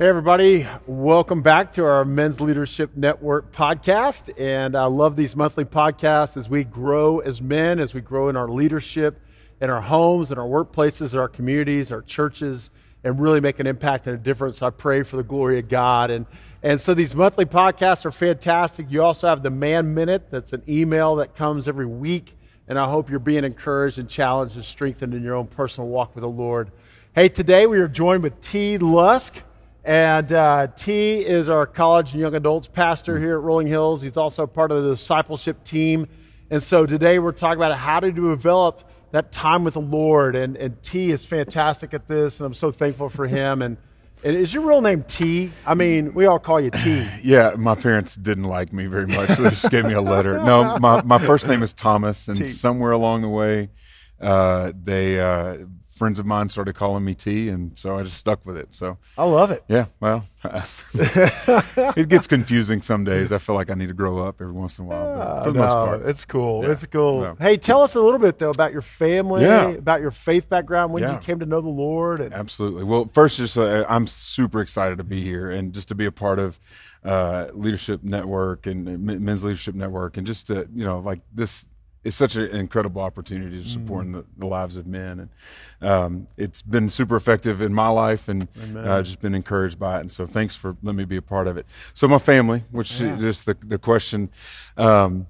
Hey, everybody. Welcome back to our Men's Leadership Network podcast. And I love these monthly podcasts as we grow as men, as we grow in our leadership, in our homes, in our workplaces, our communities, our churches, and really make an impact and a difference. I pray for the glory of God. And, and so these monthly podcasts are fantastic. You also have the Man Minute, that's an email that comes every week. And I hope you're being encouraged and challenged and strengthened in your own personal walk with the Lord. Hey, today we are joined with T. Lusk. And uh, T is our college and young adults pastor here at Rolling Hills. He's also part of the discipleship team. And so today we're talking about how to develop that time with the Lord. And, and T is fantastic at this, and I'm so thankful for him. And, and is your real name T? I mean, we all call you T. Yeah, my parents didn't like me very much, so they just gave me a letter. No, my, my first name is Thomas, and T. somewhere along the way, uh, they uh, friends of mine started calling me T, and so I just stuck with it. So I love it. yeah, well, it gets confusing some days. I feel like I need to grow up every once in a while, but for the No, most part, it's cool. Yeah. It's cool. No. Hey, tell us a little bit though about your family, Yeah. about your faith background, when you came to know the Lord. And, Absolutely. Well, first, just uh, I'm super excited to be here and just to be a part of uh, Leadership Network and uh, Men's Leadership Network, and just to you know, like this is such an incredible opportunity to support Mm. the, the lives of men, and um, it's been super effective in my life, and I've uh, just been encouraged by it. And so, thanks for letting me be a part of it. So, my family, which is just the the question. Um,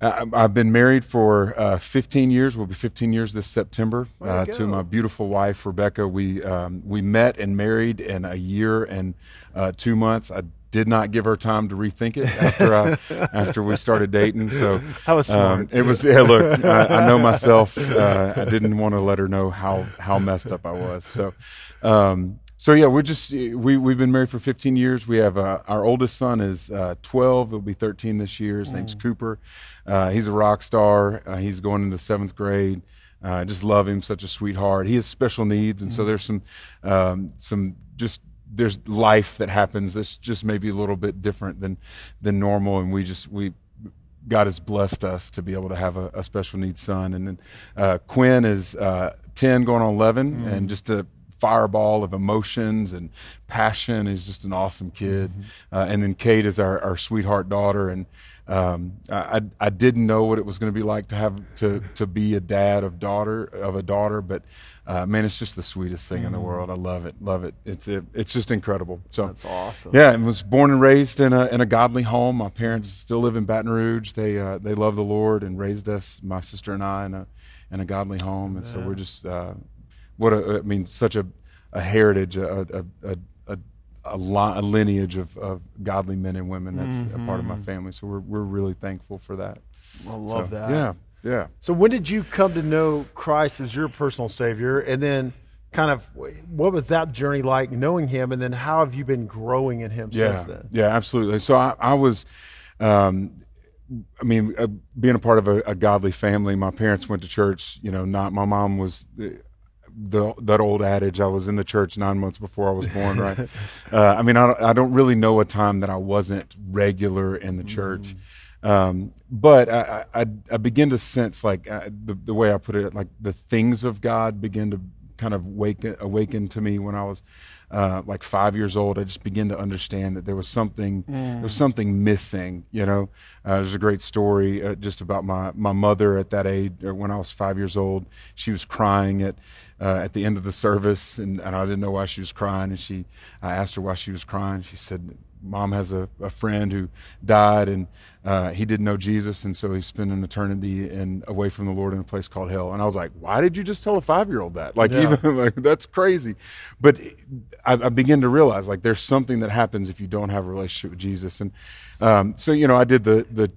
I- I've been married for uh, 15 years. We'll be 15 years this September uh, to to my beautiful wife Rebecca. We um, we met and married in a year and uh, two months. I did not give her time to rethink it after I, after we started dating. So That was smart. um, it was. Yeah, look, I, I know myself. Uh, I didn't want to let her know how how messed up I was. So. Um, so yeah, we're just we we've been married for 15 years. We have uh, our oldest son is uh, 12. He'll be 13 this year. His name's Cooper. Uh, he's a rock star. Uh, he's going into seventh grade. Uh, I just love him, such a sweetheart. He has special needs, and so there's some um, some just there's life that happens that's just maybe a little bit different than than normal, and we just we God has blessed us to be able to have a, a special needs son. And then uh, Quinn is uh, 10 going on 11 and just a fireball of emotions and passion. He's just an awesome kid. Uh, and then Kate is our, our sweetheart daughter. And um, I, I didn't know what it was going to be like to have to, to be a dad of daughter of a daughter, but uh, man, it's just the sweetest thing in the world. I love it, love it. It's it, it's just incredible. So That's awesome. yeah, and was born and raised in a in a godly home. My parents still live in Baton Rouge. They uh, they love the Lord and raised us, my sister and I, in a in a godly home. And so we're just uh, what a I mean, such a a heritage, a a a, a, a, li- a lineage of, of godly men and women. That's a part of my family. So we're we're really thankful for that. I love So, that. Yeah, yeah. So when did you come to know Christ as your personal Savior, and then kind of what was that journey like, knowing Him, and then how have you been growing in Him yeah, since then? Yeah, absolutely. So I, I was, um, I mean, uh, being a part of a, a godly family. My parents went to church. You know, not my mom was. Uh, The, that old adage, I was in the church nine months before I was born, right? uh, I mean, I don't, I don't really know a time that I wasn't regular in the church. Um, but I, I, I begin to sense, like uh, the, the way I put it, like the things of God begin to kind of wake, awaken to me when I was uh, like five years old. I just began to understand that there was something, there was something missing. You know, uh, there's a great story uh, just about my my mother at that age, or when I was five years old. She was crying at uh, at the end of the service, and, and I didn't know why she was crying. And she, I asked her why she was crying. She said, "Mom has a, a friend who died, and uh, he didn't know Jesus, and so he's spending eternity in away from the Lord in a place called hell." And I was like, "Why did you just tell a five year old that? Like, Yeah. even like that's crazy." But I, I begin to realize like there's something that happens if you don't have a relationship with Jesus, and um, so you know, I did the the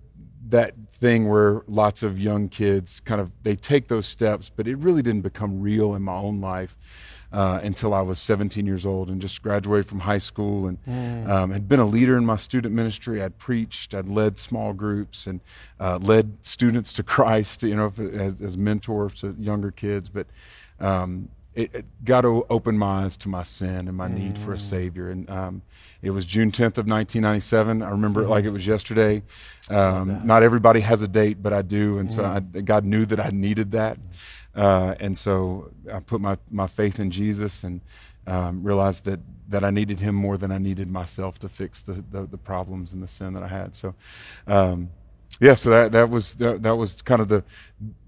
that thing where lots of young kids kind of they take those steps, but it really didn't become real in my own life uh, until I was 17 years old and just graduated from high school and um, had been a leader in my student ministry. I'd preached, I'd led small groups, and uh, led students to Christ, you know, as, as mentors to younger kids. But um, it, it got to open my eyes to my sin and my need for a Savior. And um, it was June 10th of 1997. I remember it like it was yesterday. Um, not everybody has a date, but I do, and so I, God knew that I needed that. uh, and so I put my my faith in Jesus and um, realized that that I needed Him more than I needed myself to fix the the, the problems and the sin that I had. So, um, yeah, so that that was that, that was kind of the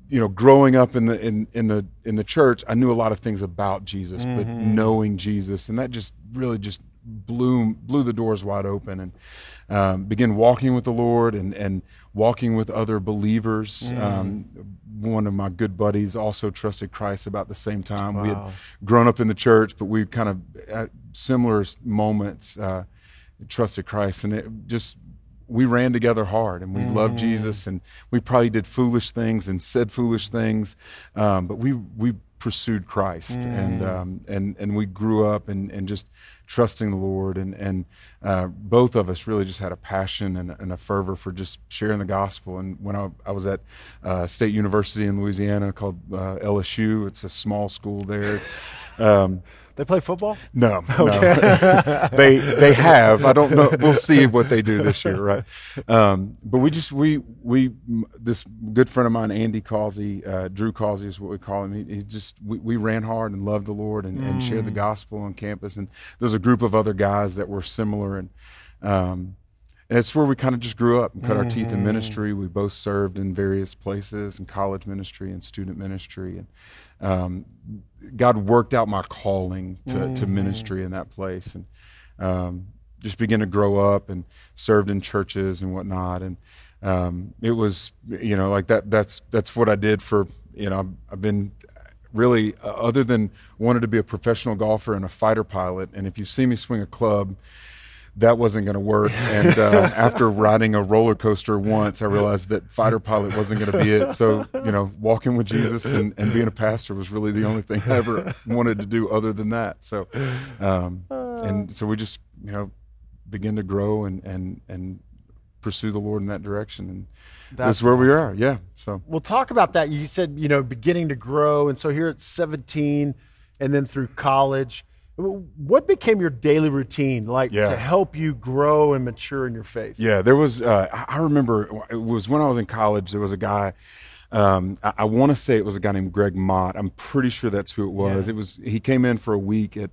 you know growing up in the in in the in the church i knew a lot of things about jesus mm-hmm. but knowing jesus and that just really just blew blew the doors wide open and um, began walking with the lord and and walking with other believers mm. um, one of my good buddies also trusted christ about the same time wow. we had grown up in the church but we kind of at similar moments uh, trusted christ and it just we ran together hard and we mm. loved Jesus and we probably did foolish things and said foolish things, um, but we we pursued Christ mm. and um, and and we grew up and and just trusting the Lord and and uh, both of us really just had a passion and, and, a fervor for just sharing the gospel. And when I, I was at uh, State University in Louisiana called uh, LSU, it's a small school there. Um, they play football? No, okay. no. they they have. I don't know. We'll see what they do this year, right? Um, but we just we we this good friend of mine, Andy Causey, uh, Drew Causey is what we call him. He, he just we, we, ran hard and loved the Lord and, mm. and, shared the mm. gospel on campus. And there's a group of other guys that were similar and. Um, and it's where we kind of just grew up and cut mm-hmm. our teeth in mm-hmm. ministry. We both served in various places in college ministry and student ministry, and um, God worked out my calling to, mm-hmm. to ministry in that place, and um, just began to grow up and served in churches and whatnot. And um, it was, you know, like that. That's that's what I did for, you know, I've, I've been really uh, other than wanted to be a professional golfer and a fighter pilot. And if you see me swing a club that wasn't going to work. And uh, after riding a roller coaster once, I realized that fighter pilot wasn't going to be it. So, you know, walking with Jesus and, and being a pastor was really the only thing I ever wanted to do other than that. So, um, and so we just, you know, begin to grow and, and, and pursue the Lord in that direction. And that's where awesome. we are. Yeah. So we'll talk about that. You said, you know, beginning to grow. And so here at 17 and then through college, what became your daily routine like yeah. to help you grow and mature in your faith? Yeah, there was. Uh, I remember it was when I was in college. There was a guy. Um, I, I want to say it was a guy named Greg Mott. I'm pretty sure that's who it was. Yeah. It was. He came in for a week at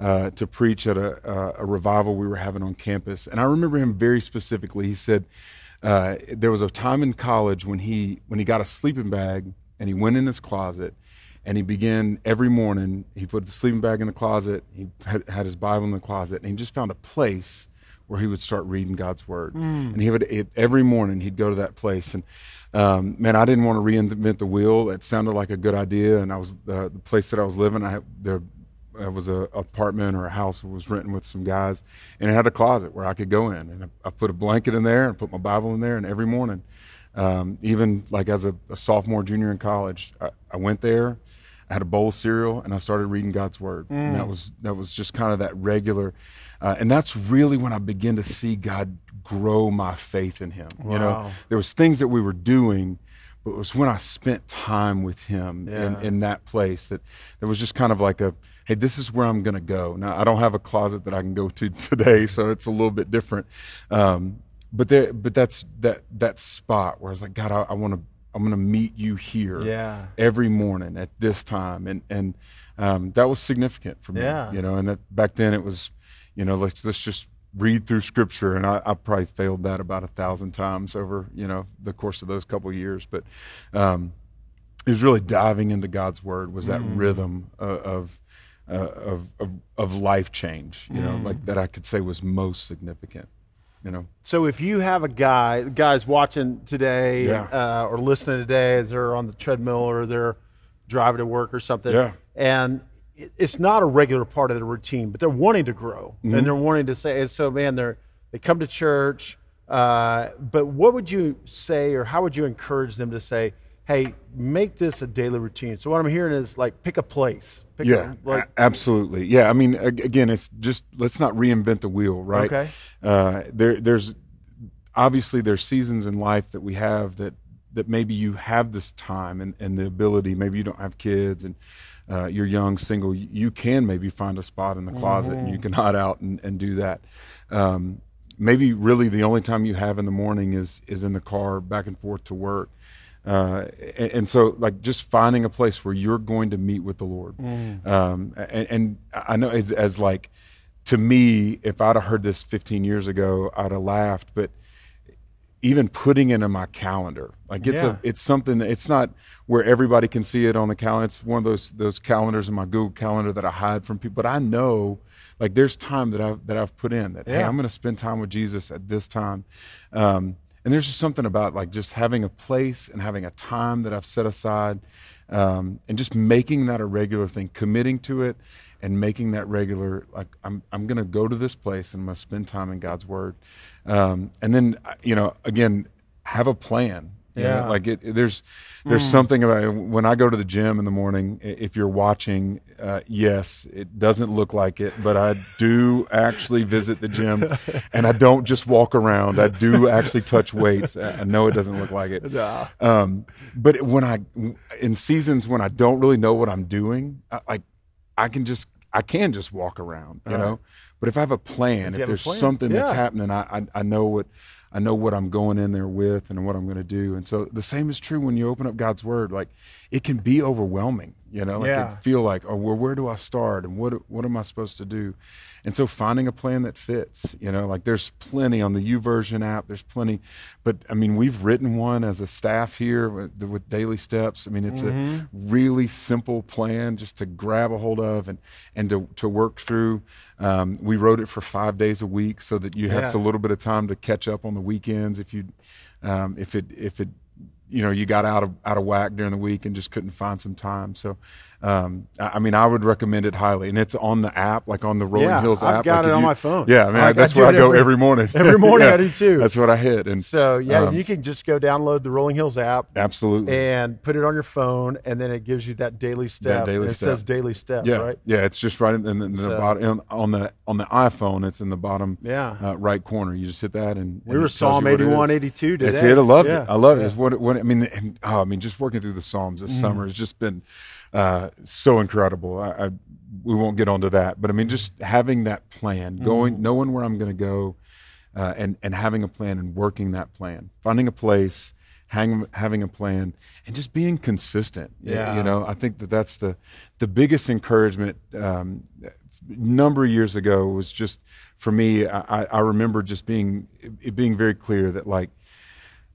uh, to preach at a, uh, a revival we were having on campus, and I remember him very specifically. He said uh, there was a time in college when he when he got a sleeping bag and he went in his closet and he began every morning. He put the sleeping bag in the closet. He had, had his Bible in the closet, and he just found a place where he would start reading God's word. Mm. And he would it, every morning he'd go to that place. And um, man, I didn't want to reinvent the wheel. It sounded like a good idea, and I was uh, the place that I was living. I had, there was a apartment or a house that was renting with some guys, and it had a closet where I could go in, and I, I put a blanket in there and put my Bible in there, and every morning. Um, even like as a, a, sophomore, junior in college, I, I went there I had a bowl of cereal and I started reading God's word. Mm. And that was that was just kind of that regular, uh, and that's really when I began to see God grow my faith in Him. Wow. You know, there was things that we were doing, but it was when I spent time with Him yeah. in, in that place that there was just kind of like a hey, this is where I'm going to go. Now I don't have a closet that I can go to today, so it's a little bit different. Um, but there, but that's that that spot where I was like, God, I, I want to I'm going to meet you here yeah. every morning at this time. And, and um, that was significant for me, yeah. you know, and that back then it was, you know, let's, let's just read through scripture. And I, I probably failed that about a thousand times over, you know, the course of those couple years. But um, it was really diving into God's word was that mm. rhythm of, of, uh, of, of, of, life change, you know, mm. like that I could say was most significant you know. So if you have a guy, guys watching today yeah. uh, or listening today as they're on the treadmill or they're driving to work or something, yeah. and it's not a regular part of the routine, but they're wanting to grow mm-hmm. and they're wanting to say. And so, man, they're they come to church. Uh, but what would you say, or how would you encourage them to say, hey, make this a daily routine. So what I'm hearing is like pick a place. Pick yeah, a, like, absolutely. Yeah, I mean, again, it's just let's not reinvent the wheel, right? Okay. Uh, there, there's obviously there's seasons in life that we have that that maybe you have this time and, and the ability. Maybe you don't have kids and uh, you're young, single. You can maybe find a spot in the closet mm-hmm. and you mm-hmm. can hide out and, and do that. Um, maybe really the only time you have in the morning is is in the car back and forth to work Uh, and, and, so, like, just finding a place where you're going to meet with the Lord. Mm. Um, and, and, I know it's as like, to me, if I'd have heard this 15 years ago, I'd have laughed. But even putting it in my calendar, like it's yeah. a, it's something that it's not where everybody can see it on the calendar. It's one of those those calendars in my Google Calendar that I hide from people. But I know, like, there's time that I've that I've put in that. Yeah. Hey, I'm going to spend time with Jesus at this time. Um, and there's just something about like just having a place and having a time that I've set aside, um, and just making that a regular thing, committing to it, and making that regular. Like I'm, I'm going to go to this place and to spend time in God's Word, um, and then you know, again, have a plan. Yeah, know? like it, there's there's mm. something about it. when I go to the gym in the morning. If you're watching, uh, yes, it doesn't look like it, but I do actually visit the gym, and I don't just walk around. I do actually touch weights. I know it doesn't look like it, nah. um, but when I in seasons when I don't really know what I'm doing, I, like I can just I can just walk around, you know. But if I have a plan, if, if there's plan, something yeah. that's happening, I, I I know what I know what I'm going in there with and what I'm going to do. And so the same is true when you open up God's word. Like it can be overwhelming, you know, like yeah. it feel like, oh, well, where do I start and what what am I supposed to do? And so finding a plan that fits, you know, like there's plenty on the YouVersion app. There's plenty, but I mean, we've written one as a staff here with, with daily steps. I mean, it's mm-hmm. a really simple plan just to grab a hold of and and to to work through. Um, we wrote it for five days a week so that you have yeah. a little bit of time to catch up on the weekends if you um, if it if it you know you got out of out of whack during the week and just couldn't find some time. So, um, I mean, I would recommend it highly, and it's on the app, like on the Rolling yeah, Hills app. I've got like it on you, my phone. Yeah, man, I, that's I where I go every, every morning. Every morning yeah, I do too. That's what I hit, and so yeah, um, you can just go download the Rolling Hills app, absolutely, and put it on your phone, and then it gives you that daily step. That daily it step. says daily step. Yeah, right. Yeah, it's just right in, the, in the so, bottom on the on the iPhone. It's in the bottom. Yeah. Uh, right corner. You just hit that, and we were Psalm eighty one, eighty two today. That's it. I loved yeah. it. I love it. It's what, what I mean. And, oh, I mean, just working through the Psalms this mm. summer has just been uh, so incredible. I, I, we won't get onto that, but I mean, just having that plan, going, mm. knowing where I'm going to go, uh, and and having a plan and working that plan, finding a place, hang, having a plan, and just being consistent. Yeah, you know, I think that that's the the biggest encouragement. Um, number of years ago was just for me. I, I remember just being it being very clear that like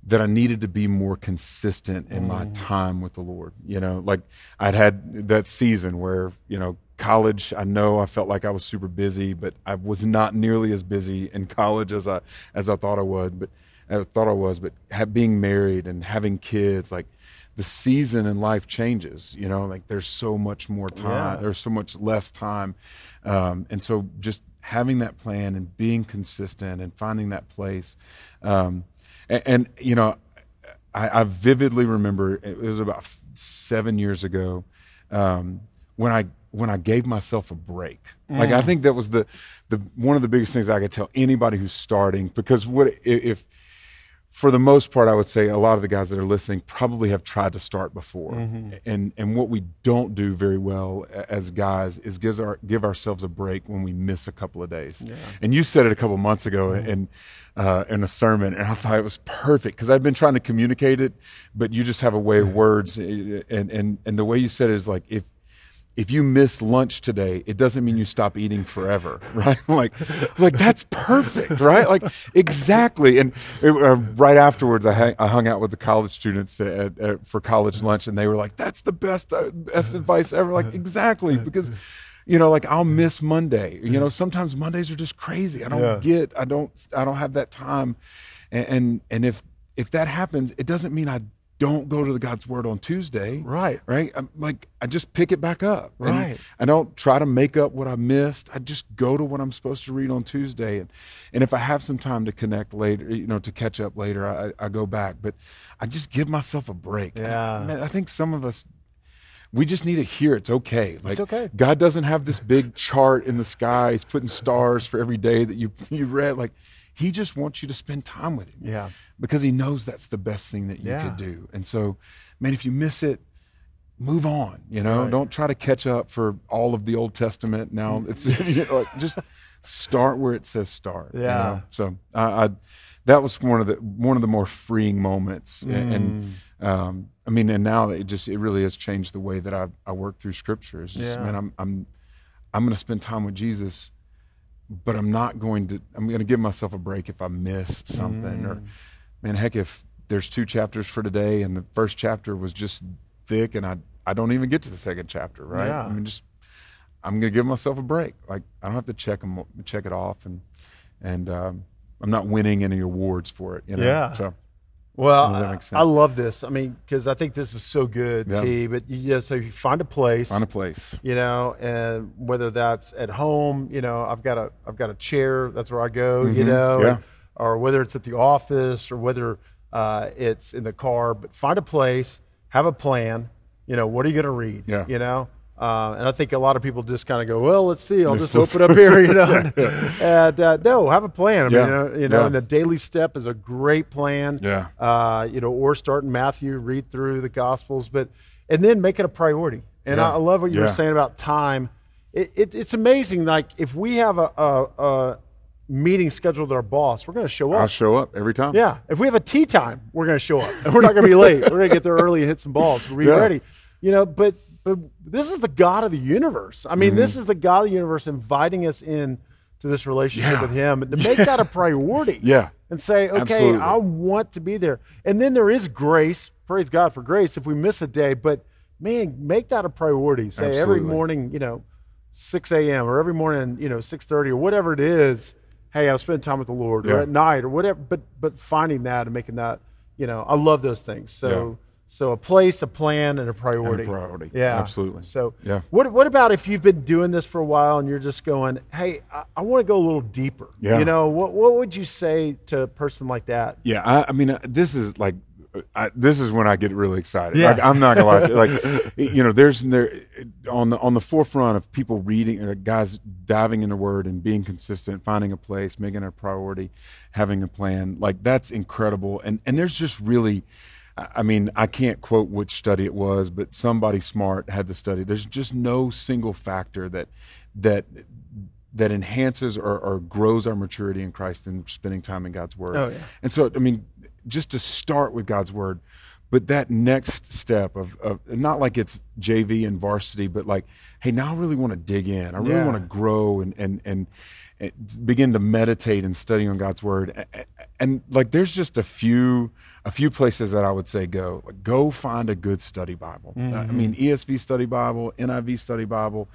that I needed to be more consistent in my mm. time with the Lord. You know, like I'd had that season where, you know, college, I know I felt like I was super busy, but I was not nearly as busy in college as I as I thought I would, but I thought I was, but have, being married and having kids, like the season in life changes, you know, like there's so much more time, yeah. there's so much less time. Um, and so just having that plan and being consistent and finding that place, um, and, and you know, I, I, vividly remember it was about seven years ago um, when I when I gave myself a break. Mm. Like I mm. think that was the the one of the biggest things I could tell anybody who's starting because what if for the most part, I would say a lot of the guys that are listening probably have tried to start before, mm-hmm. and and what we don't do very well as guys is give our give ourselves a break when we miss a couple of days. Yeah. And you said it a couple months ago mm-hmm. in uh, in a sermon, and I thought it was perfect because I've been trying to communicate it, but you just have a way of words, and and and the way you said it is like if if you miss lunch today, it doesn't mean you stop eating forever, right? like, like that's perfect, right? Like exactly. And it, uh, right afterwards, I, hang, I, hung out with the college students at, at, for college lunch, and they were like, "That's the best, uh, best advice ever." Like exactly because. You know, like I'll miss Monday. You know, sometimes Mondays are just crazy. I don't yeah. get. I don't. I don't have that time. And, and and if if that happens, it doesn't mean I don't go to the God's word on Tuesday. Right. Right. I'm like, I just pick it back up. Right. I don't try to make up what I missed. I just go to what I'm supposed to read on Tuesday. And, and if I have some time to connect later, you know, to catch up later, I, I go back. But I just give myself a break. Yeah. I, I think some of us, we just need to hear it's okay. Like it's okay. God doesn't have this big chart in the sky. He's putting stars for every day that you you read. Like he just wants you to spend time with him. Yeah. Because he knows that's the best thing that you yeah. could do. And so, man, if you miss it, move on. You know, right. don't try to catch up for all of the Old Testament. Now it's you know, like just start where it says start. Yeah. You know? So I, I, that was one of the one of the more freeing moments, mm. and um, I mean, and now it just it really has changed the way that I I work through Scripture. It's just Yeah. man, I'm I'm I'm going to spend time with Jesus, but I'm not going to. I'm going to give myself a break if I miss something. Or man, heck, if there's two chapters for today and the first chapter was just thick and I I don't even get to the second chapter, right? Yeah. I mean, just I'm going to give myself a break. Like I don't have to check them, check it off, and and um, I'm not winning any awards for it. You know? Yeah. So Well, I, I love this. I mean, because I think this is so good, Yeah. T. But you just so you find a place, find a place. you know, and whether that's at home, you know, I've got a I've got a chair. That's where I go, you Mhm. know, Yeah. or whether it's at the office or whether uh, it's in the car. But find a place, have a plan. You know, what are you going to read? Yeah. You know. Uh, and I think a lot of people just kind of go, well, let's see, I'll just open up here, you know. And uh, no, have a plan. I Yeah. mean, uh, you know, Yeah. and the daily step is a great plan Yeah. uh, you know, or start in Matthew, read through the Gospels, but and then make it a priority. And I, Yeah. I love what you were saying about time. It, it, it's amazing. Like if we have a, a, a meeting scheduled with our boss, we're going to show up. I'll show up every time. yeah. If we have a tee time, we're going to show up, and we're not going to be late. We're going to get there early and hit some balls. We're Yeah. ready. You know, but but this is the God of the universe. I mean, this Mm-hmm. is the God of the universe inviting us in to this relationship Yeah. with Him, and to make that a priority Yeah. and say, okay, Absolutely. I want to be there. And then there is grace. Praise God for grace if we miss a day. But man, make that a priority. Say every morning, you know, 6 a.m. or every morning, you know, 6:30 or whatever it is. Hey, I'm spending time with the Lord, or at night, or whatever. But but finding that and making that, you know, I love those things. So Yeah. So a place, a plan, and a priority. priority. Yeah, Absolutely. So Yeah. What what about if you've been doing this for a while and you're just going, hey, I, I want to go a little deeper. Yeah. You know, what what would you say to a person like that? Yeah, I, I mean, uh, this is like, I, this is when I get really excited. Yeah. Like, I'm not gonna lie. To you. Like, you know, there's there on the on the forefront of people reading, uh, guys diving into Word and being consistent, finding a place, making it a priority, having a plan. Like that's incredible. And and there's just really. I mean, I can't quote which study it was, but somebody smart had the study. There's just no single factor that that that enhances or, or grows our maturity in Christ than spending time in God's Word. Oh, yeah. And so, I mean, just to start with God's Word, but that next step of, of not like it's JV and varsity, but like, hey, now I really want to dig in. I really Yeah. want to grow and, and, and begin to meditate and study on God's Word. And, like, there's just a few, a few places that I would say go. Go find a good study Bible. Uh, I mean, ESV study Bible, NIV study Bible.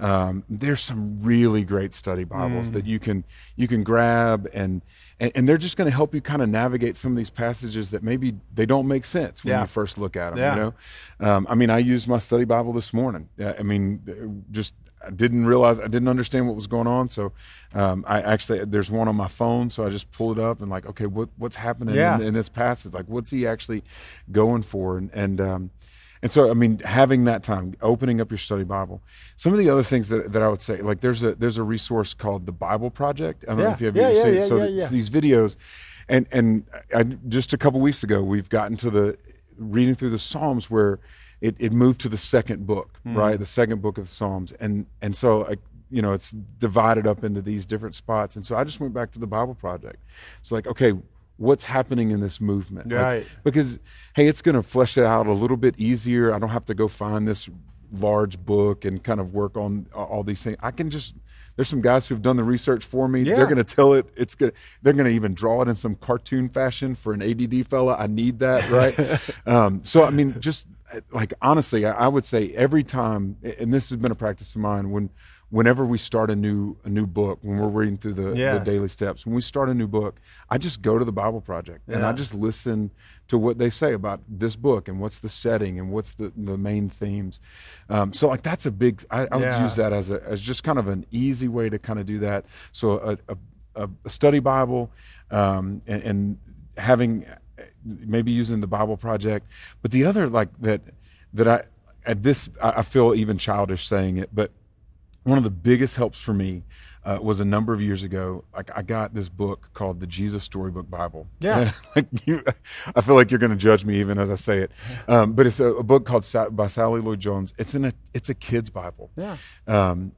Um, there's some really great study Bibles that you can you can grab and and, and they're just going to help you kind of navigate some of these passages that maybe they don't make sense when Yeah. you first look at them. Yeah. You know, um, I mean, I used my study Bible this morning. I mean, uh, just I didn't realize I didn't understand what was going on, so um, I actually there's one on my phone, so I just pull it up and like, okay, what what's happening Yeah. in, in this passage? Like, what's he actually going for? And and um, and so, I mean, having that time, opening up your study Bible. Some of the other things that, that I would say, like there's a there's a resource called the Bible Project. I don't know if you have Yeah, ever yeah, seen it. So yeah, these videos, and and I, just a couple weeks ago, we've gotten to the reading through the Psalms where it, it moved to the second book, Hmm. right? The second book of the Psalms, and and so I, you know it's divided up into these different spots, and so I just went back to the Bible Project. It's like, okay, what's happening in this movement? Like, Right. because hey, it's going to flesh it out a little bit easier. I don't have to go find this large book and kind of work on all these things. I can just there's some guys who've done the research for me. Yeah. They're going to tell it. It's good. They're going to even draw it in some cartoon fashion for an ADD fella. I need that, right? um, so I mean, just like honestly, I, I would say every time, and this has been a practice of mine when. Whenever we start a new a new book, when we're reading through the, Yeah. the daily steps, when we start a new book, I just go to the Bible Project and I just listen to what they say about this book and what's the setting and what's the, the main themes. Um, so like that's a big. I, I would Yeah. use that as a as just kind of an easy way to kind of do that. So a a, a, a study Bible um, and, and having maybe using the Bible Project, but the other like that that I at this I feel even childish saying it, but one of the biggest helps for me uh, was a number of years ago. Like I got this book called the Jesus Storybook Bible. Yeah. like you, I feel like you're going to judge me even as I say it. Um, but it's a, a book called by Sally Lloyd Jones. It's in a it's a kid's Bible. Yeah. Um,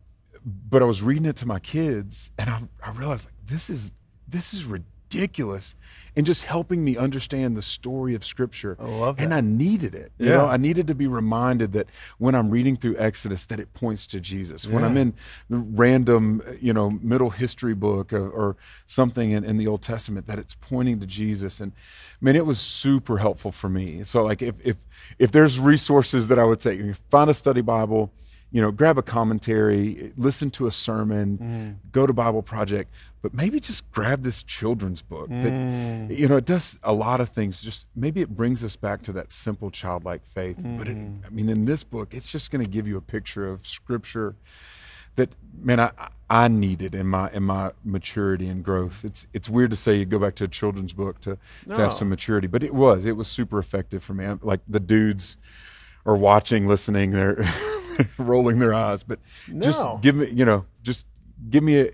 but I was reading it to my kids, and I, I realized like this is this is ri- ridiculous and just helping me understand the story of Scripture. I love And. I needed it. You Yeah. know, I needed to be reminded that when I'm reading through Exodus, that it points to Jesus. When I'm in the random, you know, middle history book or, or something in, in the Old Testament, that it's pointing to Jesus. And I mean, it was super helpful for me. So, like, if if if there's resources that I would say, you find a study Bible you know, grab a commentary, listen to a sermon, mm. go to Bible Project, but maybe just grab this children's book. That, mm. you know, it does a lot of things. Just maybe it brings us back to that simple childlike faith. But it, mm. I mean, in this book, it's just going to give you a picture of Scripture that man I I needed in my in my maturity and growth. It's it's weird to say you go back to a children's book to to have some maturity, but it was it was super effective for me. I'm- Like the dudes are watching, listening, they're rolling their eyes, but No. just give me you know just give me a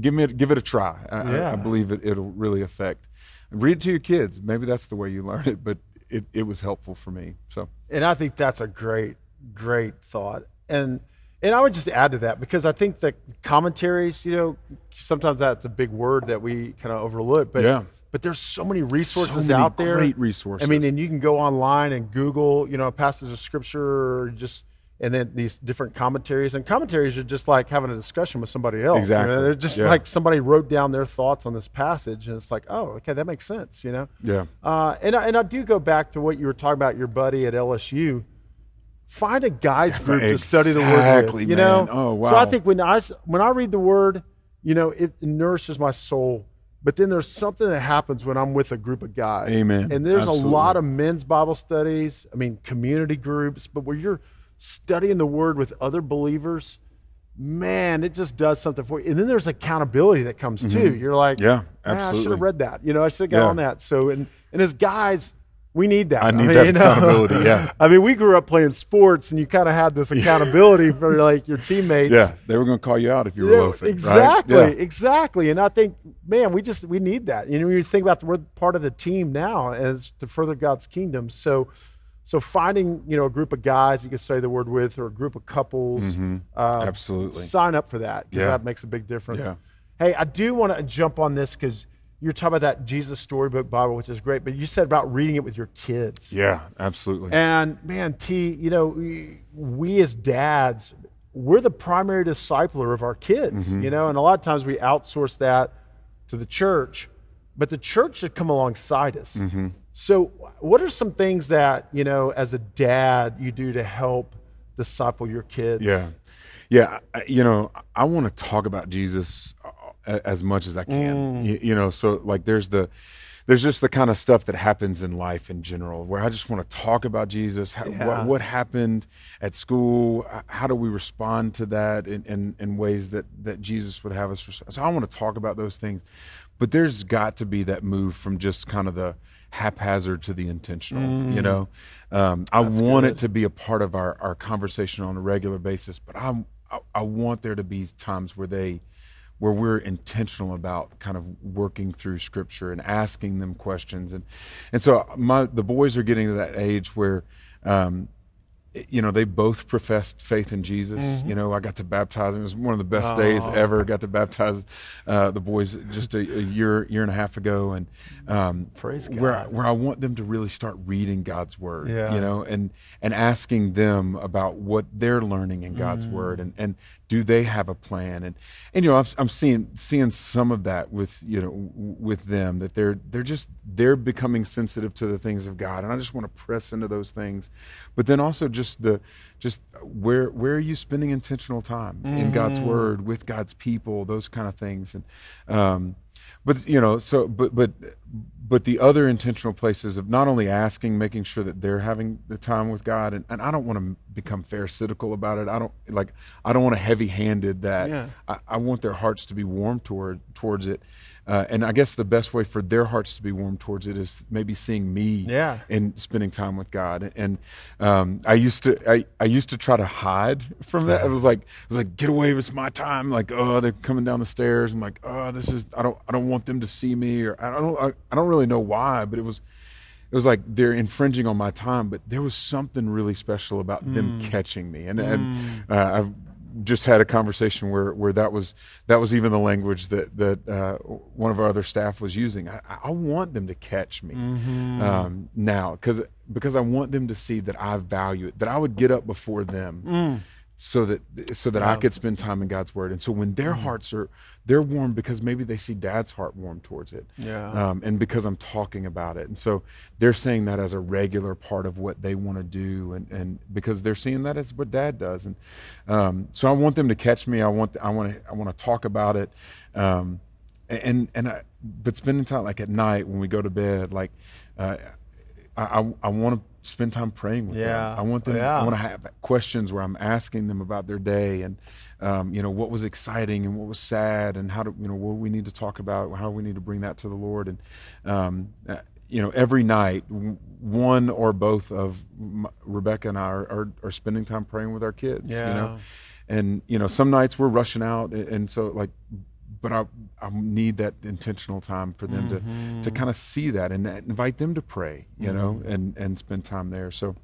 give me a, give it a try. I, I- Yeah. I believe it it'll really affect. Read it to your kids. Maybe that's the way you learn it, but it, it was helpful for me. So And I think that's a great, great thought. And and I would just add to that because I think that commentaries, you know, sometimes that's a big word that we kind of overlook. But Yeah. but there's so many resources many out there. great resources. I mean, and you can go online and Google, you know, a passage of scripture or just and then these different commentaries. And commentaries are just like having a discussion with somebody else. you know? Exactly. They're just Yeah. like somebody wrote down their thoughts on this passage and it's like, oh, okay, that makes sense, you know? yeah, Uh, and, I, and I do go back to what you were talking about, your buddy at LSU. Find a guys group to study the word Exactly, with. You know. Oh, wow. So I think when I when I read the word, you know, it nourishes my soul. But then there's something that happens when I'm with a group of guys. Amen. And there's Absolutely. a lot of men's Bible studies. I mean, community groups. But where you're studying the word with other believers, man, it just does something for you. And then there's accountability that comes too. You're like, Mm-hmm. Yeah, "Ah, I should have read that. You know, I should have got Yeah. on that. So and and as guys, we need that. I need mean, that you know, accountability, yeah. I mean, we grew up playing sports, and you kind of had this accountability for like your teammates. yeah, they were going to call you out if you were Yeah, loafing. right? exactly, Yeah. exactly. And I think, man, we just we need that. You know, when you think about the, we're part of the team now as to further God's kingdom. So, so finding you know a group of guys you can say the word with, or a group of couples, uh, Absolutely. sign up for that because Yeah. that makes a big difference. Yeah. Hey, I do want to jump on this because you're talking about that Jesus Storybook Bible, which is great. But you said about reading it with your kids. Yeah, absolutely. And man, T, you know, we, we as dads, we're the primary discipler of our kids, Mm-hmm. you know, and a lot of times we outsource that to the church, but the church should come alongside us. Mm-hmm. So, what are some things that, you know, as a dad, you do to help disciple your kids? Yeah, yeah. You know, I want to talk about Jesus uh, as much as I Mm. can. You, you know, so like there's the there's just the kind of stuff that happens in life in general where I just want to talk about Jesus. How, Yeah. what, what happened at school? How do we respond to that in, in, in ways that that Jesus would have us respond? So I want to talk about those things, but there's got to be that move from just kind of the haphazard to the intentional. You know, um, I want it to be a part of our, our conversation on a regular basis, but I'm, I, I want there to be times where they, where we're intentional about kind of working through scripture and asking them questions. And, and so my, the boys are getting to that age where, um, you know, they both professed faith in Jesus. Mm-hmm. You know, I got to baptize them. It was one of the best days ever. Got to baptize uh, the boys just a, a year, year and a half ago, and um, Praise where God. where I want them to really start reading God's word. Yeah. You know, and and asking them about what they're learning in God's Mm. word, and and do they have a plan? And and you know, I'm, I'm seeing seeing some of that with you know with them that they're they're just they're becoming sensitive to the things of God, and I just want to press into those things, but then also just the just where where are you spending intentional time in God's word with God's people, those kind of things, and um, but you know, so but but but the other intentional places of not only asking, making sure that they're having the time with God, and, and I don't want to become pharisaical about it. I don't like I don't want to heavy handed that. Yeah. I, I want their hearts to be warm toward towards it. Uh, and I guess the best way for their hearts to be warm towards it is maybe seeing me Yeah. and spending time with God. And um, I used to I, I used to try to hide from that. I was like I was like, get away, it's my time. Like, oh, they're coming down the stairs. I'm like, oh, this is I don't I don't want them to see me or I don't I, I don't really know why, but it was it was like they're infringing on my time, but there was something really special about them catching me. And, and uh, I've just had a conversation where, where that was that was even the language that that uh, one of our other staff was using. I, I want them to catch me Mm-hmm. um, now because because I want them to see that I value it, that I would get up before them, Mm. so that so that I could spend time in God's Word. And so when their Mm-hmm. hearts are they're warm because maybe they see Dad's heart warm towards it, Yeah. um, and because I'm talking about it, and so they're saying that as a regular part of what they want to do, and, and because they're seeing that as what Dad does, and um, so I want them to catch me. I want I want to I want to talk about it, um, and and I, but spending time like at night when we go to bed, like uh, I I, I want to spend time praying with Yeah. them. I want them. Yeah. I want to have questions where I'm asking them about their day and um, you know what was exciting and what was sad and how do you know what we need to talk about, how we need to bring that to the Lord and um, uh, you know every night one or both of Rebecca and I are, are, are spending time praying with our kids. You Yeah. know, and you know some nights we're rushing out and, and so like but I, I need that intentional time for them Mm-hmm. to to kind of see that and invite them to pray you know and and spend time there so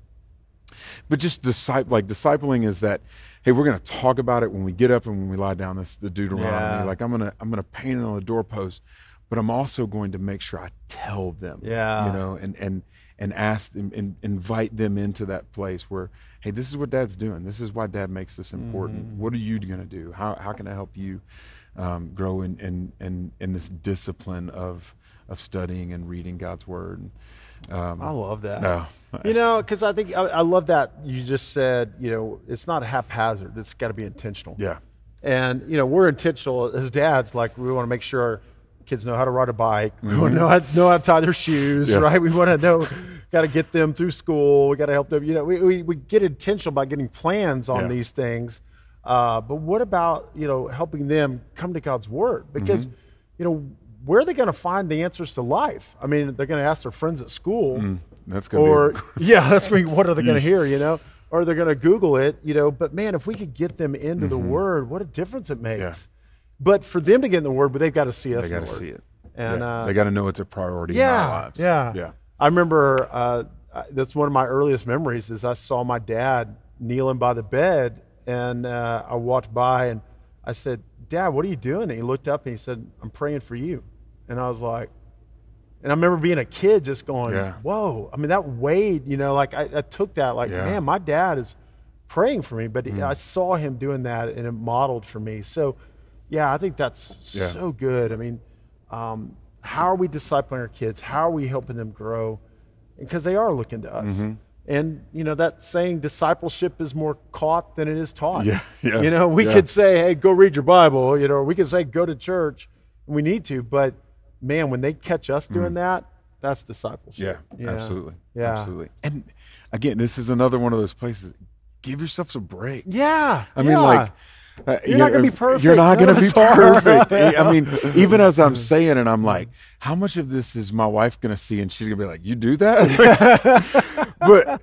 but just disciple like discipling is that hey we're going to talk about it when we get up and when we lie down this the deuteronomy Yeah. like i'm going to i'm going to paint it on the doorpost but i'm also going to make sure i tell them Yeah. you know and and and ask them and invite them into that place where hey this is what dad's doing this is why dad makes this important Mm-hmm. what are you going to do how, how can i help you um, grow in, in in in this discipline of of studying and reading god's word um, I love that. no. You know, because I think I, I love that you just said. You know, it's not haphazard. It's got to be intentional. yeah And you know, we're intentional as dads. Like we want to make sure our kids know how to ride a bike. We want to know how, know how to tie their shoes. Mm-hmm. Yeah. Right. We want to know. Got to get them through school. We got to help them. You know, we, we, we get intentional by getting plans on Yeah. these things. Uh, but what about you know helping them come to God's word? Because Mm-hmm. you know where are they going to find the answers to life? I mean, they're going to ask their friends at school that's going or to yeah, that's going. What are they going to hear? You know, or they're going to Google it. You know, but man, if we could get them into the Word, what a difference it makes. Mm-hmm. Yeah. But for them to get in the Word, but they've got to see us. they in got to see it And Yeah. uh, they got to know it's a priority in yeah, our lives yeah, yeah I remember uh, that's one of my earliest memories. Is I saw my dad kneeling by the bed, and uh, I walked by, and I said, "Dad, what are you doing?" And he looked up and he said, "I'm praying for you." And I was like, and I remember being a kid, just going, Yeah. "Whoa!" I mean, that weighed, you know, like I, I took that, like, Yeah. man, my dad is praying for me, but I saw him doing that, and it modeled for me. So, yeah, I think that's Yeah. so good. I mean, um, how are we discipling our kids? How are we helping them grow? Because they are looking to us. Mm-hmm. And you know that saying, discipleship is more caught than it is taught. Yeah, yeah, You know, we yeah. could say, "Hey, go read your Bible." You know, or we could say, "Go to church." We need to, but man, when they catch us doing mm. that, that's yeah, discipleship. You know? absolutely Yeah. absolutely and again this is another one of those places give yourself a break Yeah. I mean, like, uh, You're not gonna be perfect. You're not None to be perfect. I mean, even as I'm saying it, I'm like, how much of this is my wife going to see, and she's going to be like, "You do that?" but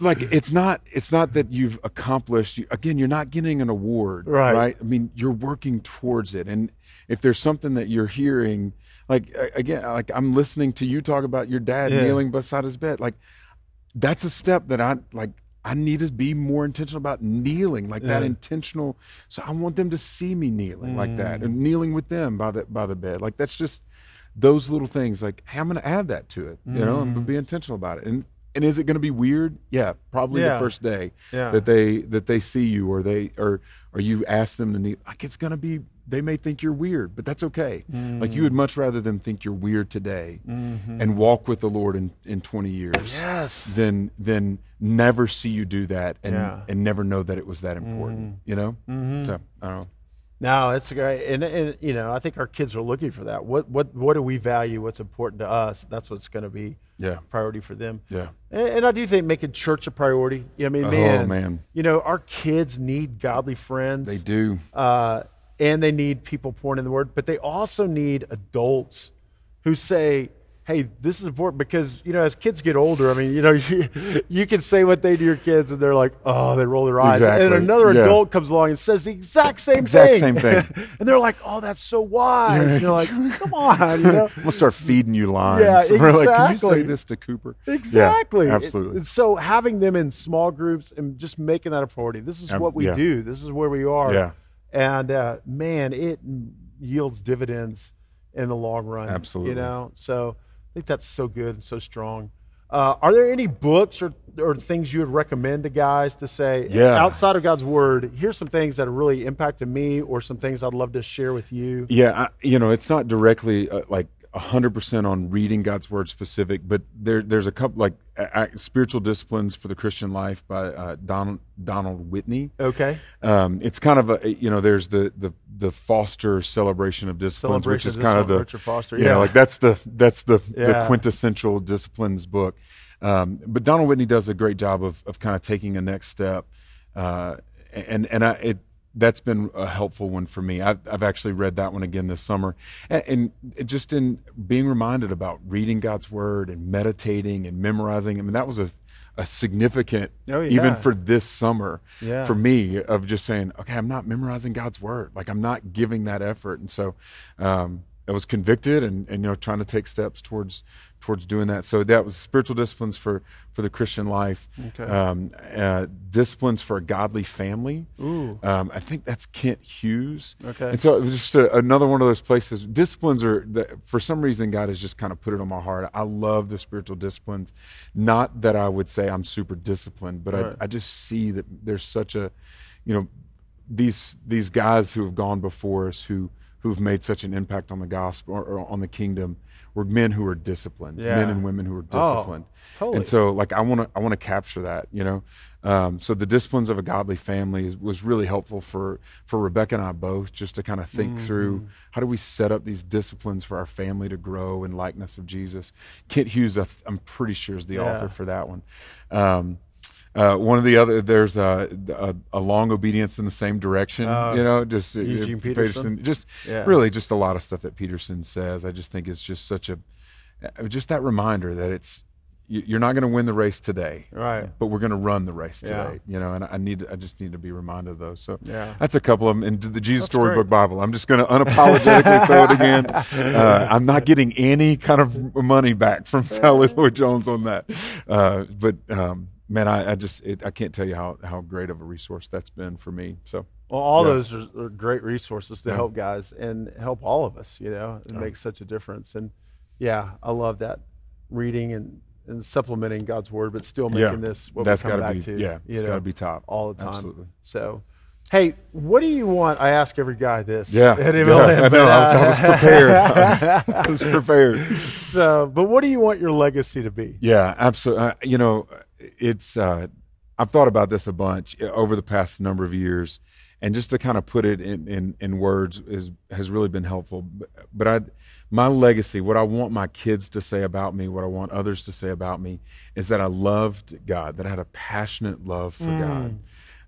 like, it's not. It's not that you've accomplished. You, again, you're not getting an award, Right. Right. I mean, you're working towards it, and if there's something that you're hearing, like again, like I'm listening to you talk about your dad Yeah. kneeling beside his bed, like that's a step that I like. I need to be more intentional about kneeling, like that mm. intentional. So I want them to see me kneeling like that, and mm. kneeling with them by the by the bed. Like that's just those little things. Like, hey, I'm going to add that to it, you know, and be mm. intentional about it. And and is it going to be weird? Yeah, probably Yeah. the first day Yeah. that they that they see you, or they or or you ask them to kneel. Like it's going to be. They may think you're weird, but that's okay. Like you mm. would much rather them think you're weird today, mm-hmm. and walk with the Lord in in 20 years Yes. than than never see you do that and Yeah. and never know that it was that important. Mm-hmm. You know. Mm-hmm. So I don't know. No, it's great, and, and you know, I think our kids are looking for that. What what what do we value? What's important to us? That's what's going to be Yeah. priority for them. Yeah. And, and I do think making church a priority. I mean, Oh, man, man. you know, our kids need godly friends. They do. uh, and they need people pouring in the word, but they also need adults who say, hey, this is important because you know as kids get older, I mean, you know, you, you can say what they do to your kids, and they're like, oh, they roll their eyes, Exactly. and another Yeah. adult comes along and says the exact same Exact thing, Exact same thing. and they're like, oh, that's so wise. And you're like, come on, you know. I'm gonna start feeding you lines. Yeah, We're like, can you say this to Cooper? Exactly. Yeah, absolutely. and so having them in small groups and just making that a priority. This is Um, what we yeah. do. This is where we are. Yeah. And uh, man, it yields dividends in the long run. Absolutely. You know, so I think that's so good and so strong. Uh, are there any books or, or things you would recommend to guys to say Yeah. outside of God's word? Here's some things that really impacted me, or some things I'd love to share with you. Yeah, I, you know, it's not directly uh, like hundred percent on reading God's word specific, but there there's a couple like uh, spiritual disciplines for the Christian life by uh, Donald Donald Whitney. Okay. Um, it's kind of a you know there's the the the Foster celebration of disciplines, Celebration which is of kind of the Richard Foster, you yeah. know, like that's the that's the, Yeah. the quintessential disciplines book. Um, but Donald Whitney does a great job of of kind of taking a next step, uh, and and I it that's been a helpful one for me. I've, I've actually read that one again this summer, and, and just in being reminded about reading God's word and meditating and memorizing. I mean, that was a a significant Oh, yeah. even for this summer Yeah. for me of just saying, okay, I'm not memorizing God's word. Like I'm not giving that effort. And so um, I was convicted and, and, you know, trying to take steps towards towards doing that. So that was spiritual disciplines for, for the Christian life. Okay. Um, uh, disciplines for a godly family. Ooh. Um, I think that's Kent Hughes. Okay. And so it was just a, another one of those places. Disciplines are, the, for some reason, God has just kind of put it on my heart. I love the spiritual disciplines. Not that I would say I'm super disciplined, but Right. I, I just see that there's such a, you know, these these guys who have gone before us who who've made such an impact on the gospel or, or on the kingdom were men who are disciplined, Yeah. men and women who are Oh, disciplined. totally. And so like I want to I want to capture that, you know. Um, so the disciplines of a godly family is, was really helpful for for Rebecca and I both just to kind of think Mm-hmm. through how do we set up these disciplines for our family to grow in likeness of Jesus. Kent Hughes, I th- I'm pretty sure is the Yeah. author for that one. Um, uh, one of the other, there's a, a, a long obedience in the same direction. Oh, you know, just uh, Eugene uh, Peterson? just Yeah. really just a lot of stuff that Peterson says. I just think it's just such a, uh, just that reminder that it's you- you're not going to win the race today, Right. But we're going to run the race Yeah. today. You know, and I need, I just need to be reminded of those. So Yeah. that's a couple of them. And the Jesus That's Storybook great. Bible. I'm just going to unapologetically throw it again. Uh, I'm not getting any kind of money back from Sally Lloyd Jones on that. Uh, but um, man, I, I just it, I can't tell you how how great of a resource that's been for me. So Well, all Yeah. those are, are great resources to Yeah. help guys and help all of us. You know, it Yeah. makes such a difference. And yeah, I love that reading and, and supplementing God's word, but still Yeah. making this what that's we come back be to. yeah, it's know, got to be top. all the time. Absolutely. So, hey, what do you want? I ask every guy this. Yeah, at yeah, MLM, I but, know. I was, I was uh, prepared. I was prepared. so, but what do you want your legacy to be? Yeah, absolutely. Uh, you know, it's uh, I've thought about this a bunch uh, over the past number of years, and just to kind of put it in in, in words is has really been helpful. But, I, my legacy, what I want my kids to say about me, what I want others to say about me, is that I loved God, that I had a passionate love for God,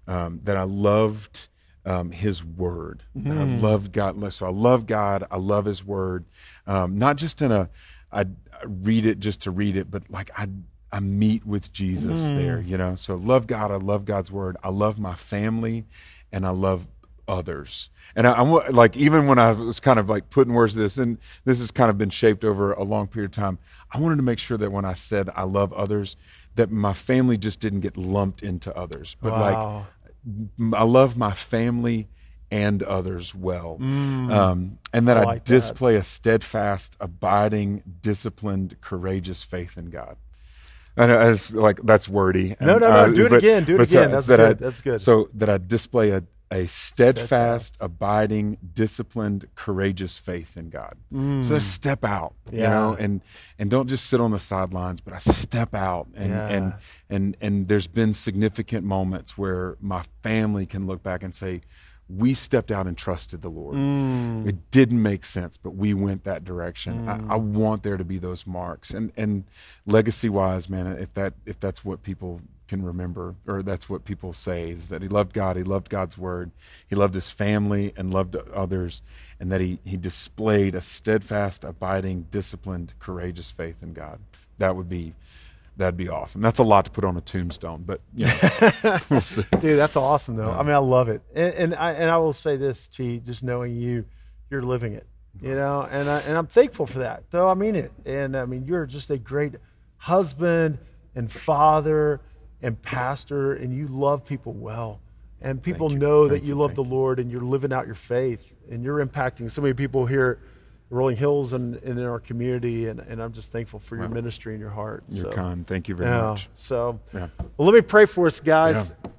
um, that I loved. Um, his word. That I loved God. So I love God. I love His word. Um, not just in a, I, I read it just to read it, but like I, I meet with Jesus there. You know. So love God. I love God's word. I love my family, and I love others. And I, I'm like, even when I was kind of like putting words to this, and this has kind of been shaped over a long period of time. I wanted to make sure that when I said I love others, that my family just didn't get lumped into others, but like I love my family and others well, um, and that I I, like that. display a steadfast, abiding, disciplined, courageous faith in God. I know it's like that's wordy. No, and, no, no, do it again, do it but so again. That's that I- good, that's good. So that I display a, a steadfast, abiding, disciplined, courageous faith in God. So I step out, you know, Mm. And and don't just sit on the sidelines, but I step out and Yeah. and and and there's been significant moments where my family can look back and say we stepped out and trusted the lord Mm. it didn't make sense but we went that direction I, I want there to be those marks and and legacy wise man if that if that's what people can remember, or that's what people say, is that he loved God, he loved God's word, he loved his family and loved others, and that he, he displayed a steadfast, abiding, disciplined, courageous faith in God. That would be that'd be awesome. That's a lot to put on a tombstone, but you know, we'll dude, that's awesome though. Yeah. I mean, I love it, and, and I and I will say this, T, just knowing you, you're living it, you know, and I, and I'm thankful for that. Though I mean it, and I mean you're just a great husband and father and pastor, and you love people well. And people know Thank that you, you love the. Lord and you're living out your faith and you're impacting so many people here Rolling Hills and, and, in our community. And, and I'm just thankful for your ministry and your heart. You're so, kind. Thank you very yeah, much. So, yeah. well, let me pray for us, guys. Yeah.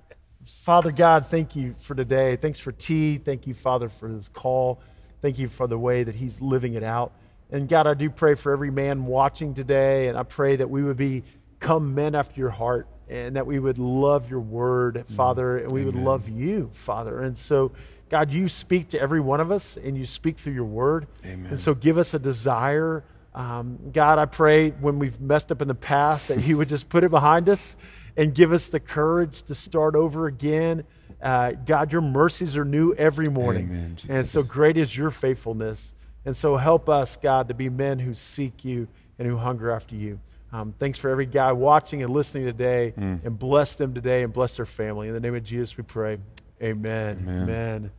Father God, thank you for today. Thanks for T. Thank you, Father, for this call. Thank you for the way that he's living it out. And God, I do pray for every man watching today, and I pray that we would become men after your heart and that we would love your word, mm. Father, and we Amen. would love you, Father. And so, God, you speak to every one of us and you speak through your word. Amen. And so, give us a desire. Um, God, I pray when we've messed up in the past that you would just put it behind us and give us the courage to start over again. Uh, God, your mercies are new every morning. Amen, and so great is your faithfulness. And so help us, God, to be men who seek you and who hunger after you. Um, thanks for every guy watching and listening today, mm. and bless them today and bless their family. In the name of Jesus, we pray. Amen. Amen. Amen.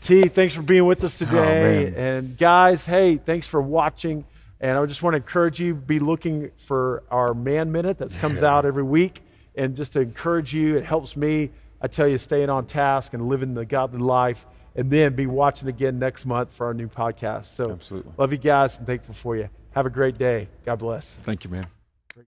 T, thanks for being with us oh, today. Oh, and guys, hey, thanks for watching. And I just want to encourage you be looking for our man minute that comes yeah. out every week. And just to encourage you, it helps me. I tell you, staying on task and living the godly life. And then be watching again next month for our new podcast. So, Absolutely. love you guys and thankful for you. Have a great day. God bless. Thank you, man.